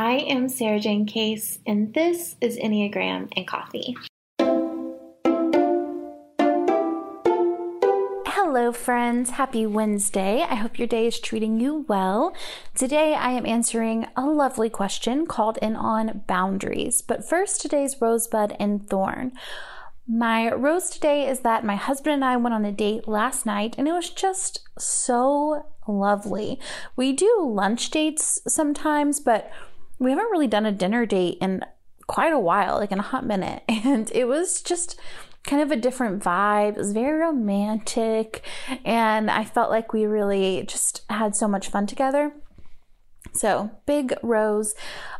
I am Sarah Jane Case, and this is Enneagram and Coffee. Hello, friends. Happy Wednesday. I hope your day is treating you well. Today, I am answering a lovely question called in on boundaries. But first, today's rosebud and thorn. My rose today is that my husband and I went on a date last night, and it was just so lovely. We do lunch dates sometimes, but we haven't really done a dinner date in quite a while, like in a hot minute. And it was just kind of a different vibe. It was very romantic. And I felt like we really just had so much fun together. So, big rose.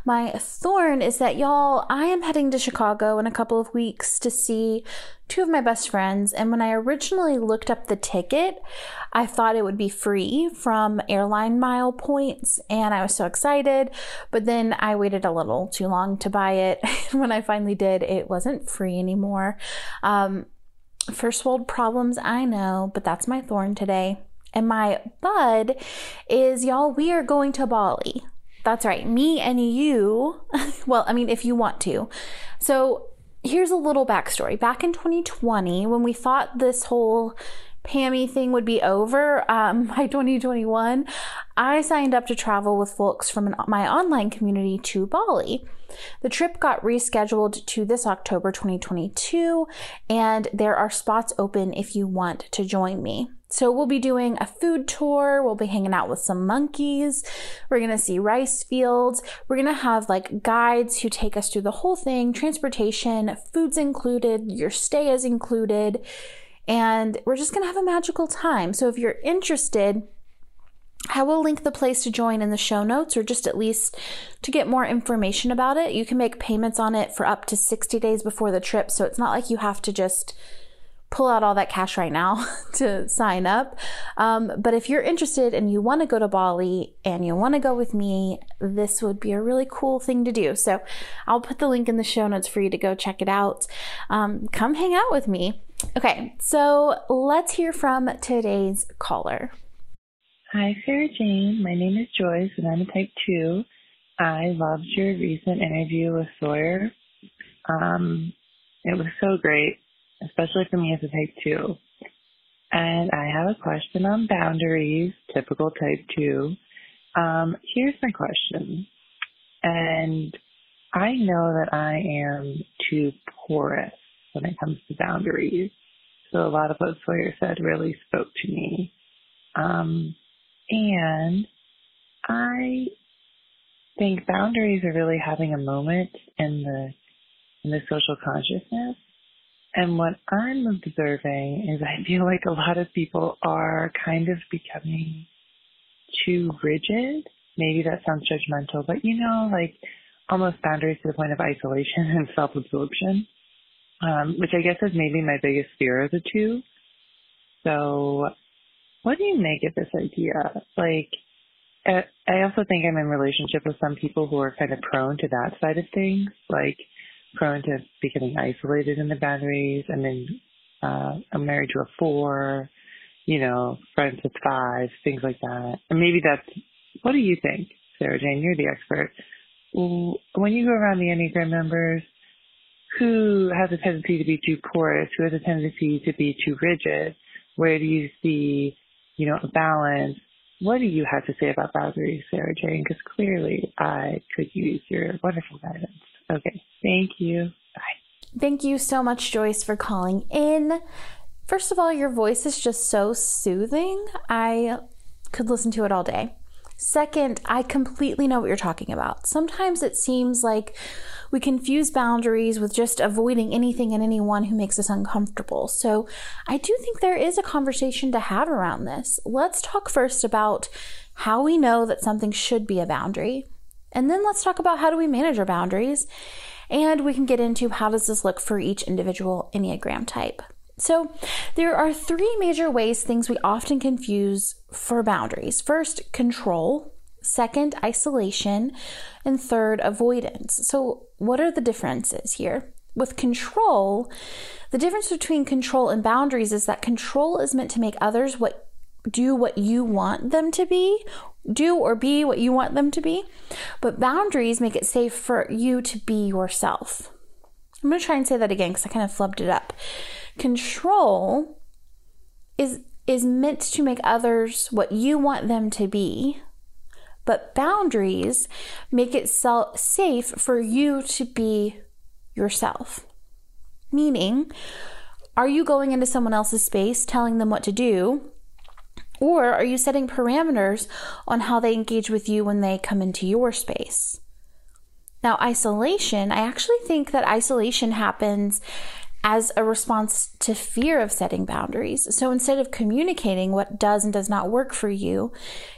My thorn is that, y'all, I am heading to Chicago in a couple of weeks to see two of my best friends. And when I originally looked up the ticket, I thought it would be free from airline mile points. And I was so excited. But then I waited a little too long to buy it. when I finally did, it wasn't free anymore. Um, first world problems, I know, but that's my thorn today. And my bud is y'all, we are going to Bali. That's right, me and you. well, I mean, if you want to. So here's a little backstory. Back in 2020, when we thought this whole Pammy thing would be over um, by 2021, I signed up to travel with folks from an, my online community to Bali. The trip got rescheduled to this October 2022, and there are spots open if you want to join me. So we'll be doing a food tour. We'll be hanging out with some monkeys. We're going to see rice fields. We're going to have like guides who take us through the whole thing, transportation, foods included, your stay is included, and we're just going to have a magical time. So if you're interested, I will link the place to join in the show notes or just at least to get more information about it. You can make payments on it for up to 60 days before the trip, so it's not like you have to just pull out all that cash right now to sign up. Um, but if you're interested and you want to go to Bali and you want to go with me, this would be a really cool thing to do. So I'll put the link in the show notes for you to go check it out. Um, come hang out with me. Okay, so let's hear from today's caller. Hi, Sarah Jane. My name is Joyce, and I'm a type 2. I loved your recent interview with Sawyer. Um, it was so great especially for me as a type 2. And I have a question on boundaries, typical type 2. Um, here's my question. And I know that I am too porous when it comes to boundaries. So a lot of what Sawyer said really spoke to me. Um, and I think boundaries are really having a moment in the in the social consciousness and what I'm observing is I feel like a lot of people are kind of becoming too rigid. Maybe that sounds judgmental, but you know, like almost boundaries to the point of isolation and self absorption, um, which I guess is maybe my biggest fear of the two. So, what do you make of this idea? Like, I also think I'm in relationship with some people who are kind of prone to that side of things. Like, prone to becoming isolated in the boundaries. and then uh, I'm married to a four, you know, friends with five, things like that. And maybe that's, what do you think, Sarah Jane? You're the expert. When you go around the Enneagram members, who has a tendency to be too porous, who has a tendency to be too rigid, where do you see, you know, a balance? What do you have to say about boundaries, Sarah Jane? Because clearly I could use your wonderful guidance. Okay. Thank you. Bye. Thank you so much, Joyce, for calling in. First of all, your voice is just so soothing. I could listen to it all day. Second, I completely know what you're talking about. Sometimes it seems like we confuse boundaries with just avoiding anything and anyone who makes us uncomfortable. So I do think there is a conversation to have around this. Let's talk first about how we know that something should be a boundary And then let's talk about how do we manage our boundaries. And we can get into how does this look for each individual Enneagram type. So, there are three major ways things we often confuse for boundaries. First, control, second, isolation, and third, avoidance. So, what are the differences here? With control, the difference between control and boundaries is that control is meant to make others what do what you want them to be, do or be what you want them to be. But boundaries make it safe for you to be yourself. I'm going to try and say that again because I kind of flubbed it up. Control is is meant to make others what you want them to be, but boundaries make it safe for you to be yourself. Meaning, are you going into someone else's space telling them what to do? Or are you setting parameters on how they engage with you when they come into your space? Now, isolation, I actually think that isolation happens as a response to fear of setting boundaries. So instead of communicating what does and does not work for you,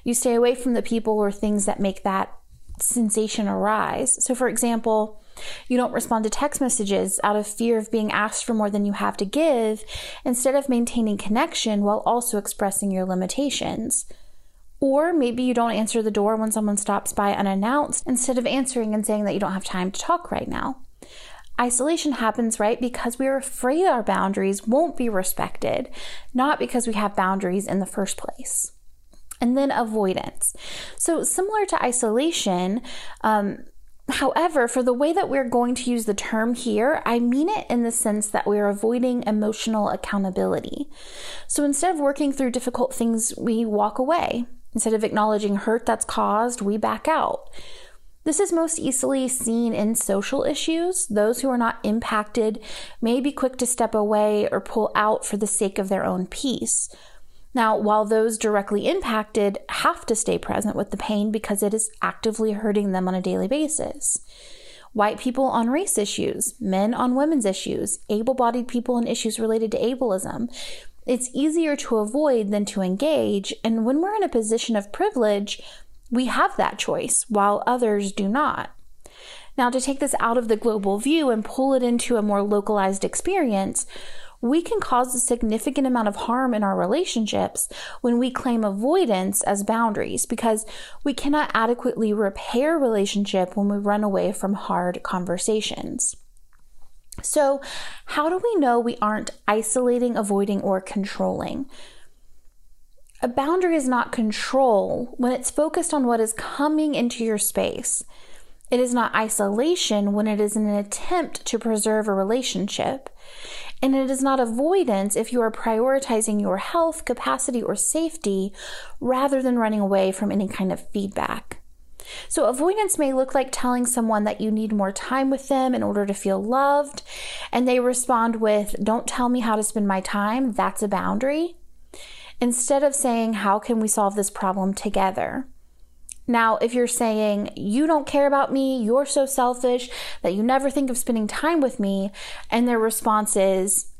you stay away from the people or things that make that sensation arise. So, for example, you don't respond to text messages out of fear of being asked for more than you have to give, instead of maintaining connection while also expressing your limitations. Or maybe you don't answer the door when someone stops by unannounced instead of answering and saying that you don't have time to talk right now. Isolation happens, right, because we're afraid our boundaries won't be respected, not because we have boundaries in the first place. And then avoidance. So, similar to isolation, um, However, for the way that we're going to use the term here, I mean it in the sense that we're avoiding emotional accountability. So instead of working through difficult things, we walk away. Instead of acknowledging hurt that's caused, we back out. This is most easily seen in social issues. Those who are not impacted may be quick to step away or pull out for the sake of their own peace. Now, while those directly impacted have to stay present with the pain because it is actively hurting them on a daily basis. White people on race issues, men on women's issues, able bodied people on issues related to ableism. It's easier to avoid than to engage, and when we're in a position of privilege, we have that choice, while others do not. Now, to take this out of the global view and pull it into a more localized experience, we can cause a significant amount of harm in our relationships when we claim avoidance as boundaries because we cannot adequately repair relationship when we run away from hard conversations. So, how do we know we aren't isolating, avoiding, or controlling? A boundary is not control when it's focused on what is coming into your space. It is not isolation when it is an attempt to preserve a relationship. And it is not avoidance if you are prioritizing your health, capacity, or safety rather than running away from any kind of feedback. So, avoidance may look like telling someone that you need more time with them in order to feel loved, and they respond with, Don't tell me how to spend my time. That's a boundary instead of saying, How can we solve this problem together? Now, if you're saying, You don't care about me, you're so selfish that you never think of spending time with me, and their response is,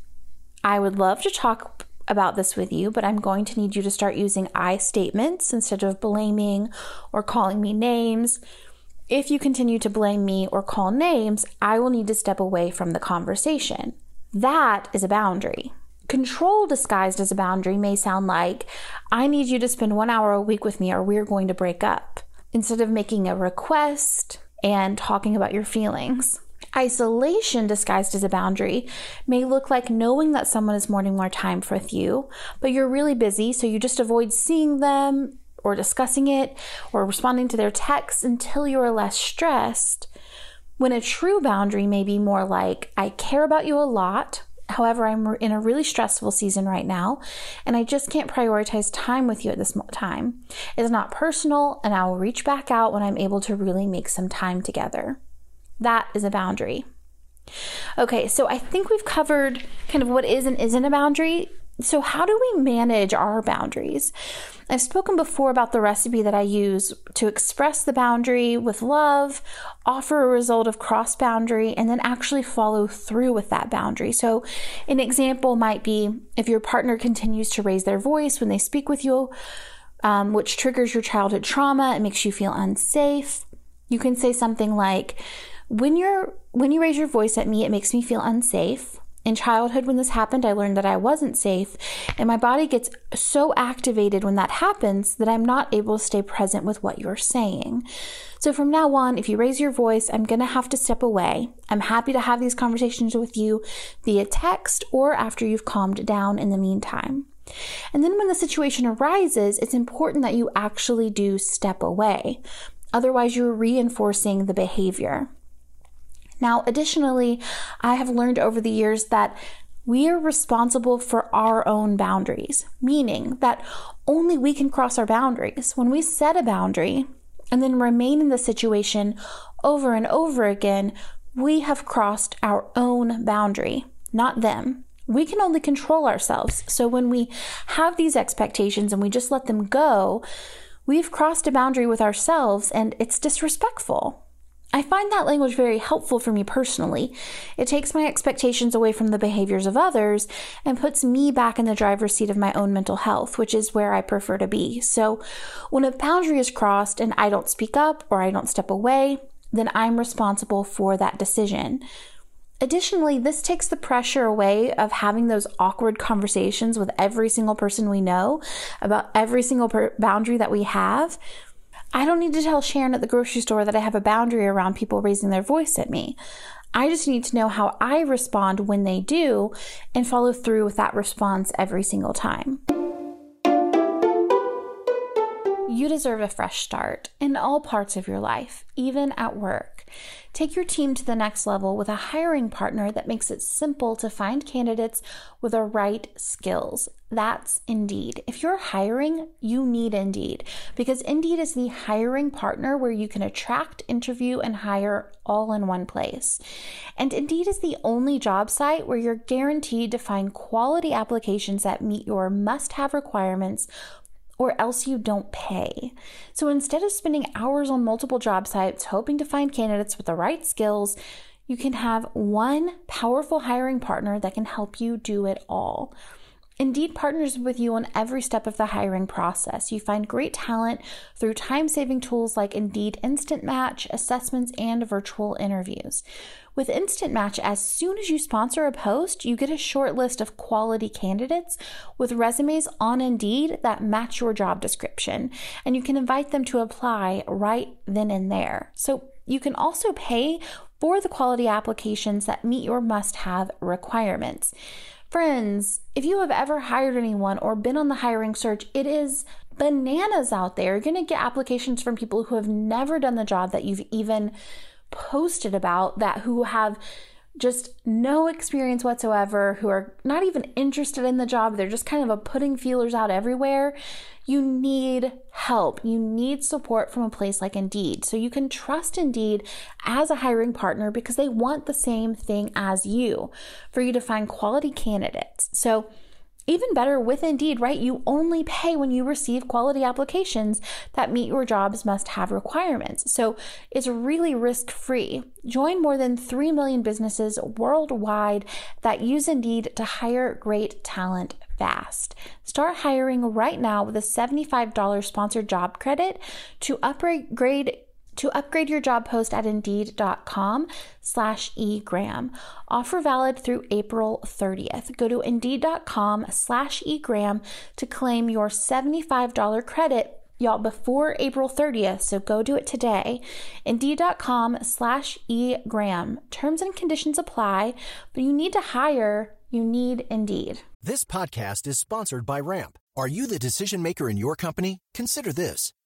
I would love to talk about this with you, but I'm going to need you to start using I statements instead of blaming or calling me names. If you continue to blame me or call names, I will need to step away from the conversation. That is a boundary. Control disguised as a boundary may sound like, I need you to spend one hour a week with me or we're going to break up, instead of making a request and talking about your feelings. Isolation disguised as a boundary may look like knowing that someone is wanting more time with you, but you're really busy, so you just avoid seeing them or discussing it or responding to their texts until you are less stressed. When a true boundary may be more like, I care about you a lot, However, I'm in a really stressful season right now, and I just can't prioritize time with you at this time. It's not personal, and I will reach back out when I'm able to really make some time together. That is a boundary. Okay, so I think we've covered kind of what is and isn't a boundary. So, how do we manage our boundaries? I've spoken before about the recipe that I use to express the boundary with love, offer a result of cross boundary, and then actually follow through with that boundary. So, an example might be if your partner continues to raise their voice when they speak with you, um, which triggers your childhood trauma and makes you feel unsafe. You can say something like, when you're when you raise your voice at me, it makes me feel unsafe. In childhood, when this happened, I learned that I wasn't safe, and my body gets so activated when that happens that I'm not able to stay present with what you're saying. So from now on, if you raise your voice, I'm gonna have to step away. I'm happy to have these conversations with you via text or after you've calmed down in the meantime. And then when the situation arises, it's important that you actually do step away. Otherwise, you're reinforcing the behavior. Now, additionally, I have learned over the years that we are responsible for our own boundaries, meaning that only we can cross our boundaries. When we set a boundary and then remain in the situation over and over again, we have crossed our own boundary, not them. We can only control ourselves. So when we have these expectations and we just let them go, we've crossed a boundary with ourselves and it's disrespectful. I find that language very helpful for me personally. It takes my expectations away from the behaviors of others and puts me back in the driver's seat of my own mental health, which is where I prefer to be. So when a boundary is crossed and I don't speak up or I don't step away, then I'm responsible for that decision. Additionally, this takes the pressure away of having those awkward conversations with every single person we know about every single per- boundary that we have. I don't need to tell Sharon at the grocery store that I have a boundary around people raising their voice at me. I just need to know how I respond when they do and follow through with that response every single time. You deserve a fresh start in all parts of your life, even at work. Take your team to the next level with a hiring partner that makes it simple to find candidates with the right skills. That's Indeed. If you're hiring, you need Indeed because Indeed is the hiring partner where you can attract, interview, and hire all in one place. And Indeed is the only job site where you're guaranteed to find quality applications that meet your must have requirements or else you don't pay. So instead of spending hours on multiple job sites hoping to find candidates with the right skills, you can have one powerful hiring partner that can help you do it all. Indeed partners with you on every step of the hiring process. You find great talent through time saving tools like Indeed Instant Match, assessments, and virtual interviews. With Instant Match, as soon as you sponsor a post, you get a short list of quality candidates with resumes on Indeed that match your job description, and you can invite them to apply right then and there. So you can also pay for the quality applications that meet your must have requirements. Friends, if you have ever hired anyone or been on the hiring search, it is bananas out there. You're going to get applications from people who have never done the job that you've even posted about that who have just no experience whatsoever, who are not even interested in the job. They're just kind of a putting feelers out everywhere. You need help. You need support from a place like Indeed. So you can trust Indeed as a hiring partner because they want the same thing as you for you to find quality candidates. So even better with Indeed, right? You only pay when you receive quality applications that meet your job's must have requirements. So it's really risk free. Join more than 3 million businesses worldwide that use Indeed to hire great talent fast. Start hiring right now with a $75 sponsored job credit to upgrade to upgrade your job post at indeed.com slash egram. Offer valid through April 30th. Go to indeed.com slash egram to claim your $75 credit y'all before April 30th, so go do it today. Indeed.com slash egram. Terms and conditions apply, but you need to hire, you need Indeed. This podcast is sponsored by Ramp. Are you the decision maker in your company? Consider this.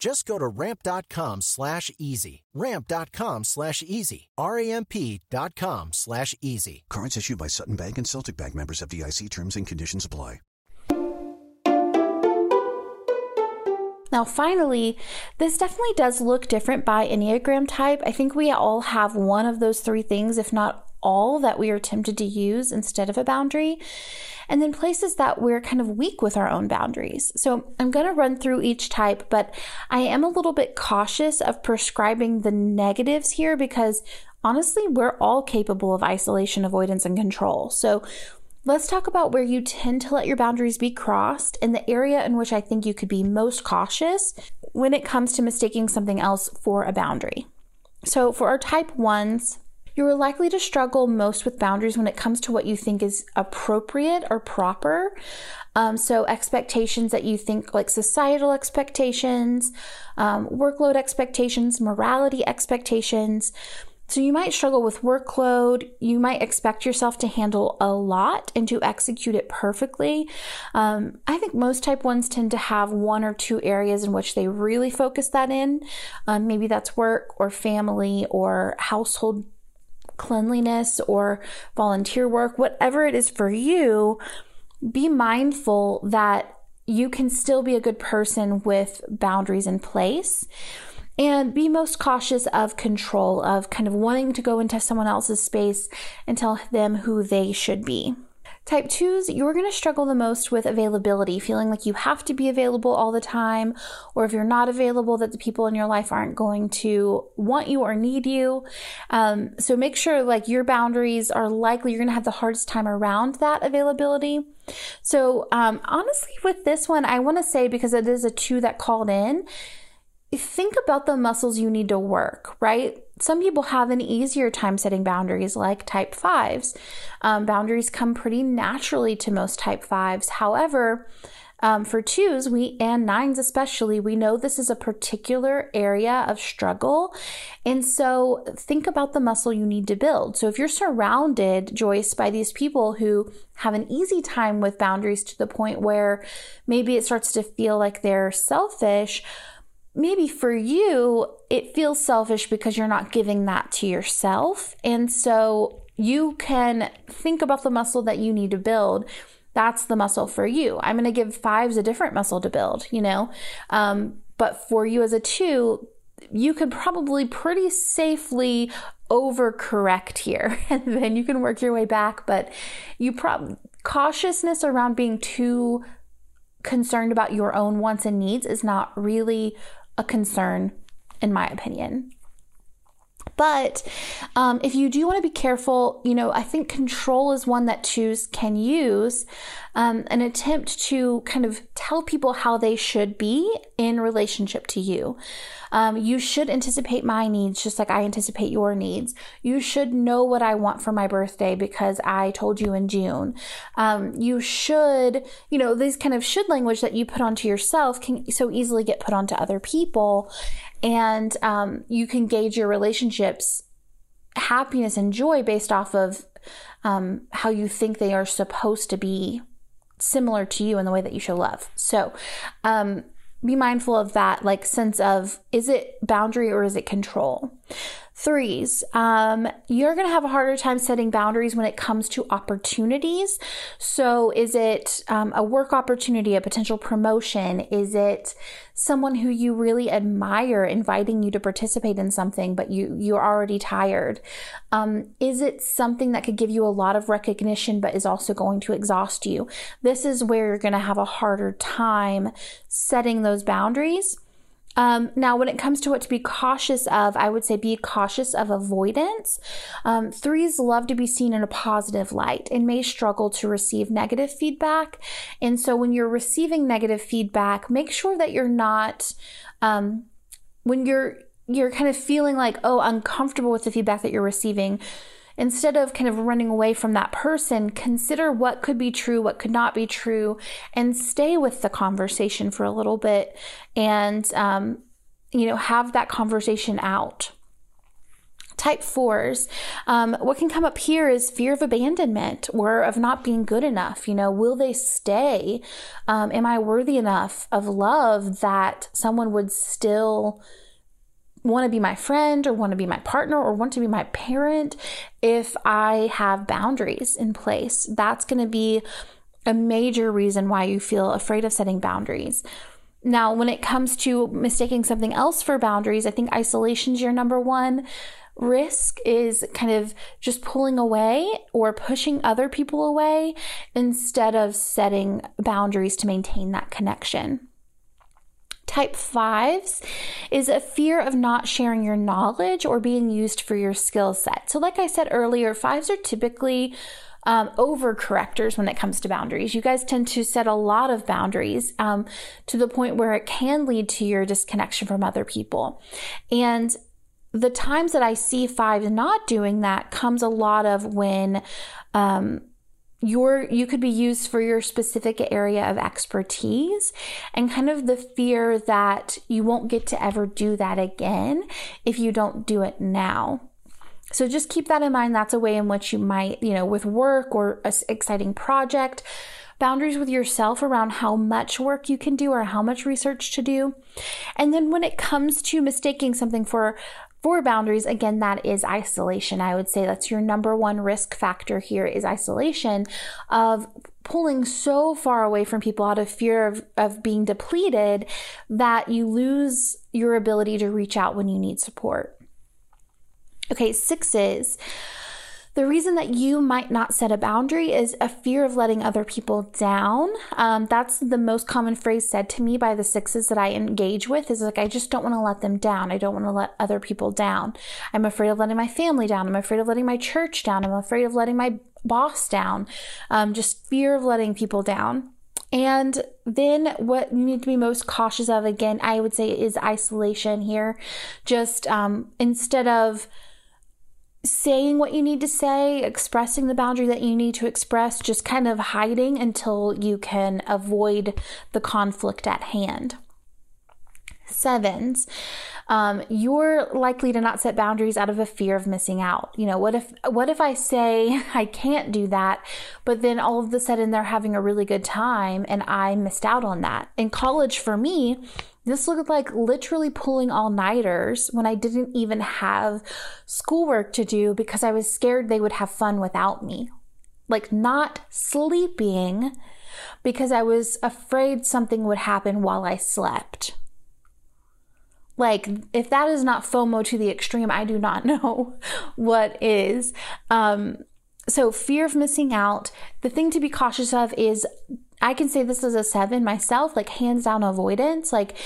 Just go to ramp.com slash easy. Ramp.com slash easy. R-A-M-P.com slash easy. Cards issued by Sutton Bank and Celtic Bank members FDIC terms and conditions apply. Now, finally, this definitely does look different by Enneagram type. I think we all have one of those three things, if not all, that we are tempted to use instead of a boundary. And then places that we're kind of weak with our own boundaries. So I'm going to run through each type, but I am a little bit cautious of prescribing the negatives here because honestly, we're all capable of isolation, avoidance, and control. So Let's talk about where you tend to let your boundaries be crossed and the area in which I think you could be most cautious when it comes to mistaking something else for a boundary. So, for our type ones, you are likely to struggle most with boundaries when it comes to what you think is appropriate or proper. Um, so, expectations that you think like societal expectations, um, workload expectations, morality expectations. So you might struggle with workload. You might expect yourself to handle a lot and to execute it perfectly. Um, I think most type ones tend to have one or two areas in which they really focus that in. Um, maybe that's work or family or household cleanliness or volunteer work, whatever it is for you. Be mindful that you can still be a good person with boundaries in place and be most cautious of control, of kind of wanting to go into someone else's space and tell them who they should be. Type twos, you're going to struggle the most with availability, feeling like you have to be available all the time, or if you're not available, that the people in your life aren't going to want you or need you. Um, so make sure like your boundaries are likely you're going to have the hardest time around that availability. So um, honestly, with this one, I want to say because it is a two that called in, think about the muscles you need to work, right? Some people have an easier time setting boundaries, like type fives. Um, boundaries come pretty naturally to most type fives. However, um, for twos, we and nines especially, we know this is a particular area of struggle. And so think about the muscle you need to build. So if you're surrounded, Joyce, by these people who have an easy time with boundaries to the point where maybe it starts to feel like they're selfish, maybe for you, it feels selfish because you're not giving that to yourself. And so you can think about the muscle that you need to build. That's the muscle for you. I'm going to give fives a different muscle to build, you know? Um, but for you as a two, you could probably pretty safely overcorrect here and then you can work your way back. But you probably, cautiousness around being too concerned about your own wants and needs is not really a concern, in my opinion. But um, if you do want to be careful, you know, I think control is one that twos can use um, an attempt to kind of tell people how they should be in relationship to you. Um, you should anticipate my needs just like I anticipate your needs. You should know what I want for my birthday because I told you in June. Um, you should, you know, this kind of should language that you put onto yourself can so easily get put onto other people. And um, you can gauge your relationships happiness and joy based off of um, how you think they are supposed to be similar to you in the way that you show love. So, um, be mindful of that, like sense of is it boundary or is it control? Threes, um, you're going to have a harder time setting boundaries when it comes to opportunities. So, is it um, a work opportunity, a potential promotion? Is it someone who you really admire inviting you to participate in something, but you you're already tired? Um, is it something that could give you a lot of recognition, but is also going to exhaust you? This is where you're going to have a harder time setting those boundaries. Um, now, when it comes to what to be cautious of, I would say be cautious of avoidance. Um, threes love to be seen in a positive light and may struggle to receive negative feedback. And so, when you're receiving negative feedback, make sure that you're not, um, when you're you're kind of feeling like, oh, uncomfortable with the feedback that you're receiving instead of kind of running away from that person, consider what could be true, what could not be true, and stay with the conversation for a little bit and, um, you know, have that conversation out. Type fours, um, what can come up here is fear of abandonment or of not being good enough. You know, will they stay? Um, am I worthy enough of love that someone would still want to be my friend or want to be my partner or want to be my parent if I have boundaries in place? That's going to be a major reason why you feel afraid of setting boundaries. Now, when it comes to mistaking something else for boundaries, I think isolation is your number one risk is kind of just pulling away or pushing other people away instead of setting boundaries to maintain that connection. Type fives is a fear of not sharing your knowledge or being used for your skill set. So, like I said earlier, fives are typically um, overcorrectors when it comes to boundaries. You guys tend to set a lot of boundaries um, to the point where it can lead to your disconnection from other people. And the times that I see fives not doing that comes a lot of when um, your you could be used for your specific area of expertise and kind of the fear that you won't get to ever do that again if you don't do it now. So just keep that in mind. That's a way in which you might, you know, with work or an exciting project, boundaries with yourself around how much work you can do or how much research to do. And then when it comes to mistaking something for for boundaries, again, that is isolation. I would say that's your number one risk factor here is isolation of pulling so far away from people out of fear of, of being depleted that you lose your ability to reach out when you need support. Okay, sixes. The reason that you might not set a boundary is a fear of letting other people down. Um, that's the most common phrase said to me by the sixes that I engage with is like, I just don't want to let them down. I don't want to let other people down. I'm afraid of letting my family down. I'm afraid of letting my church down. I'm afraid of letting my boss down. Um, just fear of letting people down. And then what you need to be most cautious of, again, I would say is isolation here. Just um, instead of saying what you need to say, expressing the boundary that you need to express, just kind of hiding until you can avoid the conflict at hand. Sevens, um, you're likely to not set boundaries out of a fear of missing out. You know, what if what if I say I can't do that, but then all of a sudden they're having a really good time and I missed out on that. In college, for me, this looked like literally pulling all nighters when I didn't even have schoolwork to do because I was scared they would have fun without me. Like not sleeping because I was afraid something would happen while I slept. Like, if that is not FOMO to the extreme, I do not know what is. Um, so, fear of missing out. The thing to be cautious of is I can say this as a seven myself, like hands down avoidance. Like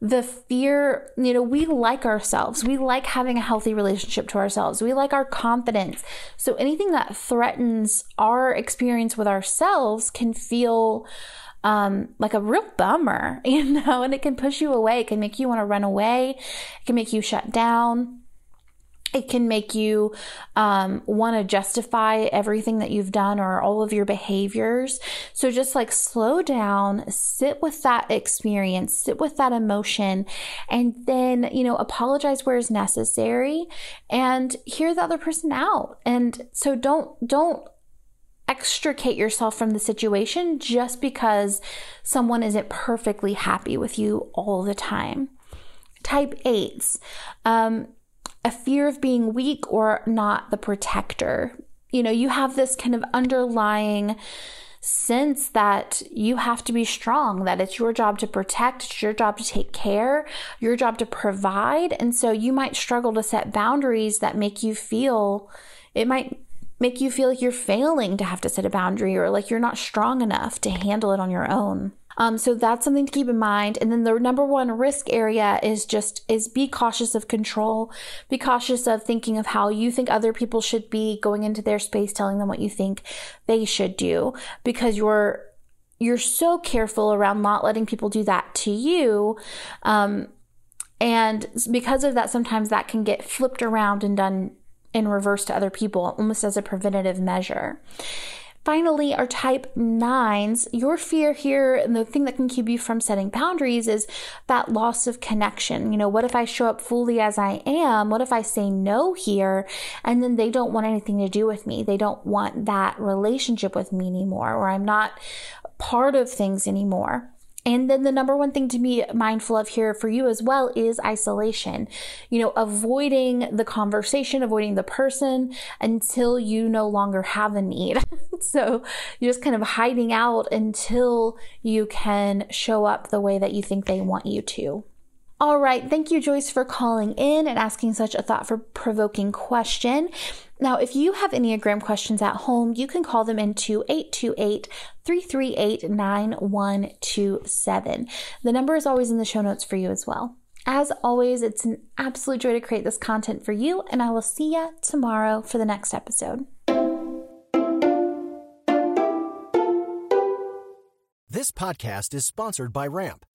the fear, you know, we like ourselves. We like having a healthy relationship to ourselves. We like our confidence. So anything that threatens our experience with ourselves can feel um, like a real bummer, you know, and it can push you away. It can make you want to run away. It can make you shut down it can make you um, want to justify everything that you've done or all of your behaviors. So just like slow down, sit with that experience, sit with that emotion, and then, you know, apologize where is necessary and hear the other person out. And so don't, don't, extricate yourself from the situation just because someone isn't perfectly happy with you all the time. Type eights. Um, a fear of being weak or not the protector. You know, you have this kind of underlying sense that you have to be strong, that it's your job to protect, it's your job to take care, your job to provide. And so you might struggle to set boundaries that make you feel, it might make you feel like you're failing to have to set a boundary or like you're not strong enough to handle it on your own. Um, so that's something to keep in mind. And then the number one risk area is just is be cautious of control. Be cautious of thinking of how you think other people should be going into their space, telling them what you think they should do, because you're you're so careful around not letting people do that to you. Um, and because of that, sometimes that can get flipped around and done in reverse to other people, almost as a preventative measure. Finally, our type nines, your fear here, and the thing that can keep you from setting boundaries is that loss of connection. You know, what if I show up fully as I am? What if I say no here and then they don't want anything to do with me? They don't want that relationship with me anymore, or I'm not part of things anymore. And then the number one thing to be mindful of here for you as well is isolation. You know, avoiding the conversation, avoiding the person until you no longer have a need. so you're just kind of hiding out until you can show up the way that you think they want you to. All right. Thank you, Joyce, for calling in and asking such a thought provoking question. Now, if you have Enneagram questions at home, you can call them into 828 338 9127. The number is always in the show notes for you as well. As always, it's an absolute joy to create this content for you, and I will see you tomorrow for the next episode. This podcast is sponsored by Ramp.